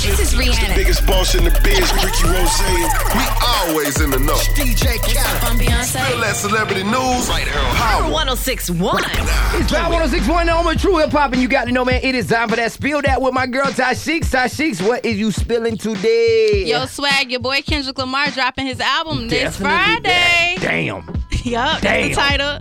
This is Rihanna. Biggest boss in the biz, Ricky Rose. We always in the know. DJ Khaled. I'm Beyonce. Feel that celebrity news right here on Power. 1061. It's Power 1061 on my true hip hop, and you got to know, man, it is time for that Spill Dat with my girl Ty Sheeks. Ty Sheeks, what is you spilling today? Yo, swag, your boy Kendrick Lamar dropping his album this Friday. that. Damn. Yup, that's the Damn.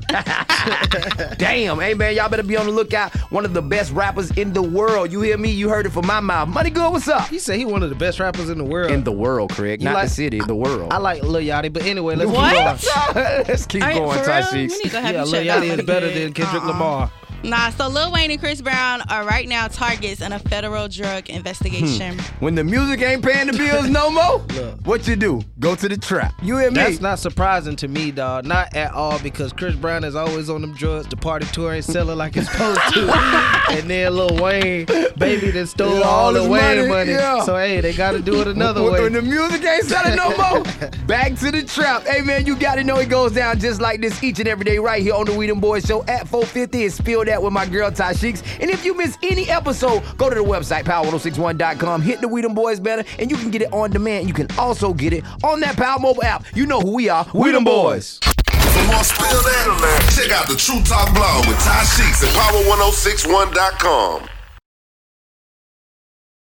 title. Damn. Hey, man, y'all better be on the lookout. One of the best rappers in the world. You hear me? You heard it from my mouth. Money Good, what's up? He said he one of the best rappers in the world. In the world, Craig. Not like- the city, the world. I like Lil Yachty, but anyway, let's What? keep going. Let's keep All right, going, for Ty real? Sheeks. We need to have Yeah, you Lil Yachty is better than Kendrick uh-uh. Lamar. Nah, so Lil Wayne and Chris Brown are right now targets in a federal drug hmm. investigation. When the music ain't paying the bills no more, what you do? Go to the trap. You and me. That's not surprising to me, dog. Not at all, because Chris Brown is always on them drugs. The party tour ain't selling like it's supposed to. and then Lil Wayne, baby, that stole Yeah, all all the his Wayne money, money. yeah. So hey, they got to do it another when, way. when the music ain't selling no more, back to the trap. Hey man, you gotta know it goes down just like this each and every day right here on the Weed and Boys Show at 450 It's spill that with my girl Ty Sheeks. And if you miss any episode, go to the website power1061.com, hit the and Boys banner, and you can get it on demand. You can also get it on that Power Mobile app. You know who we are, and Boys. For more Spill Dat, check out the True Talk blog with Ty Sheeks at power1061.com.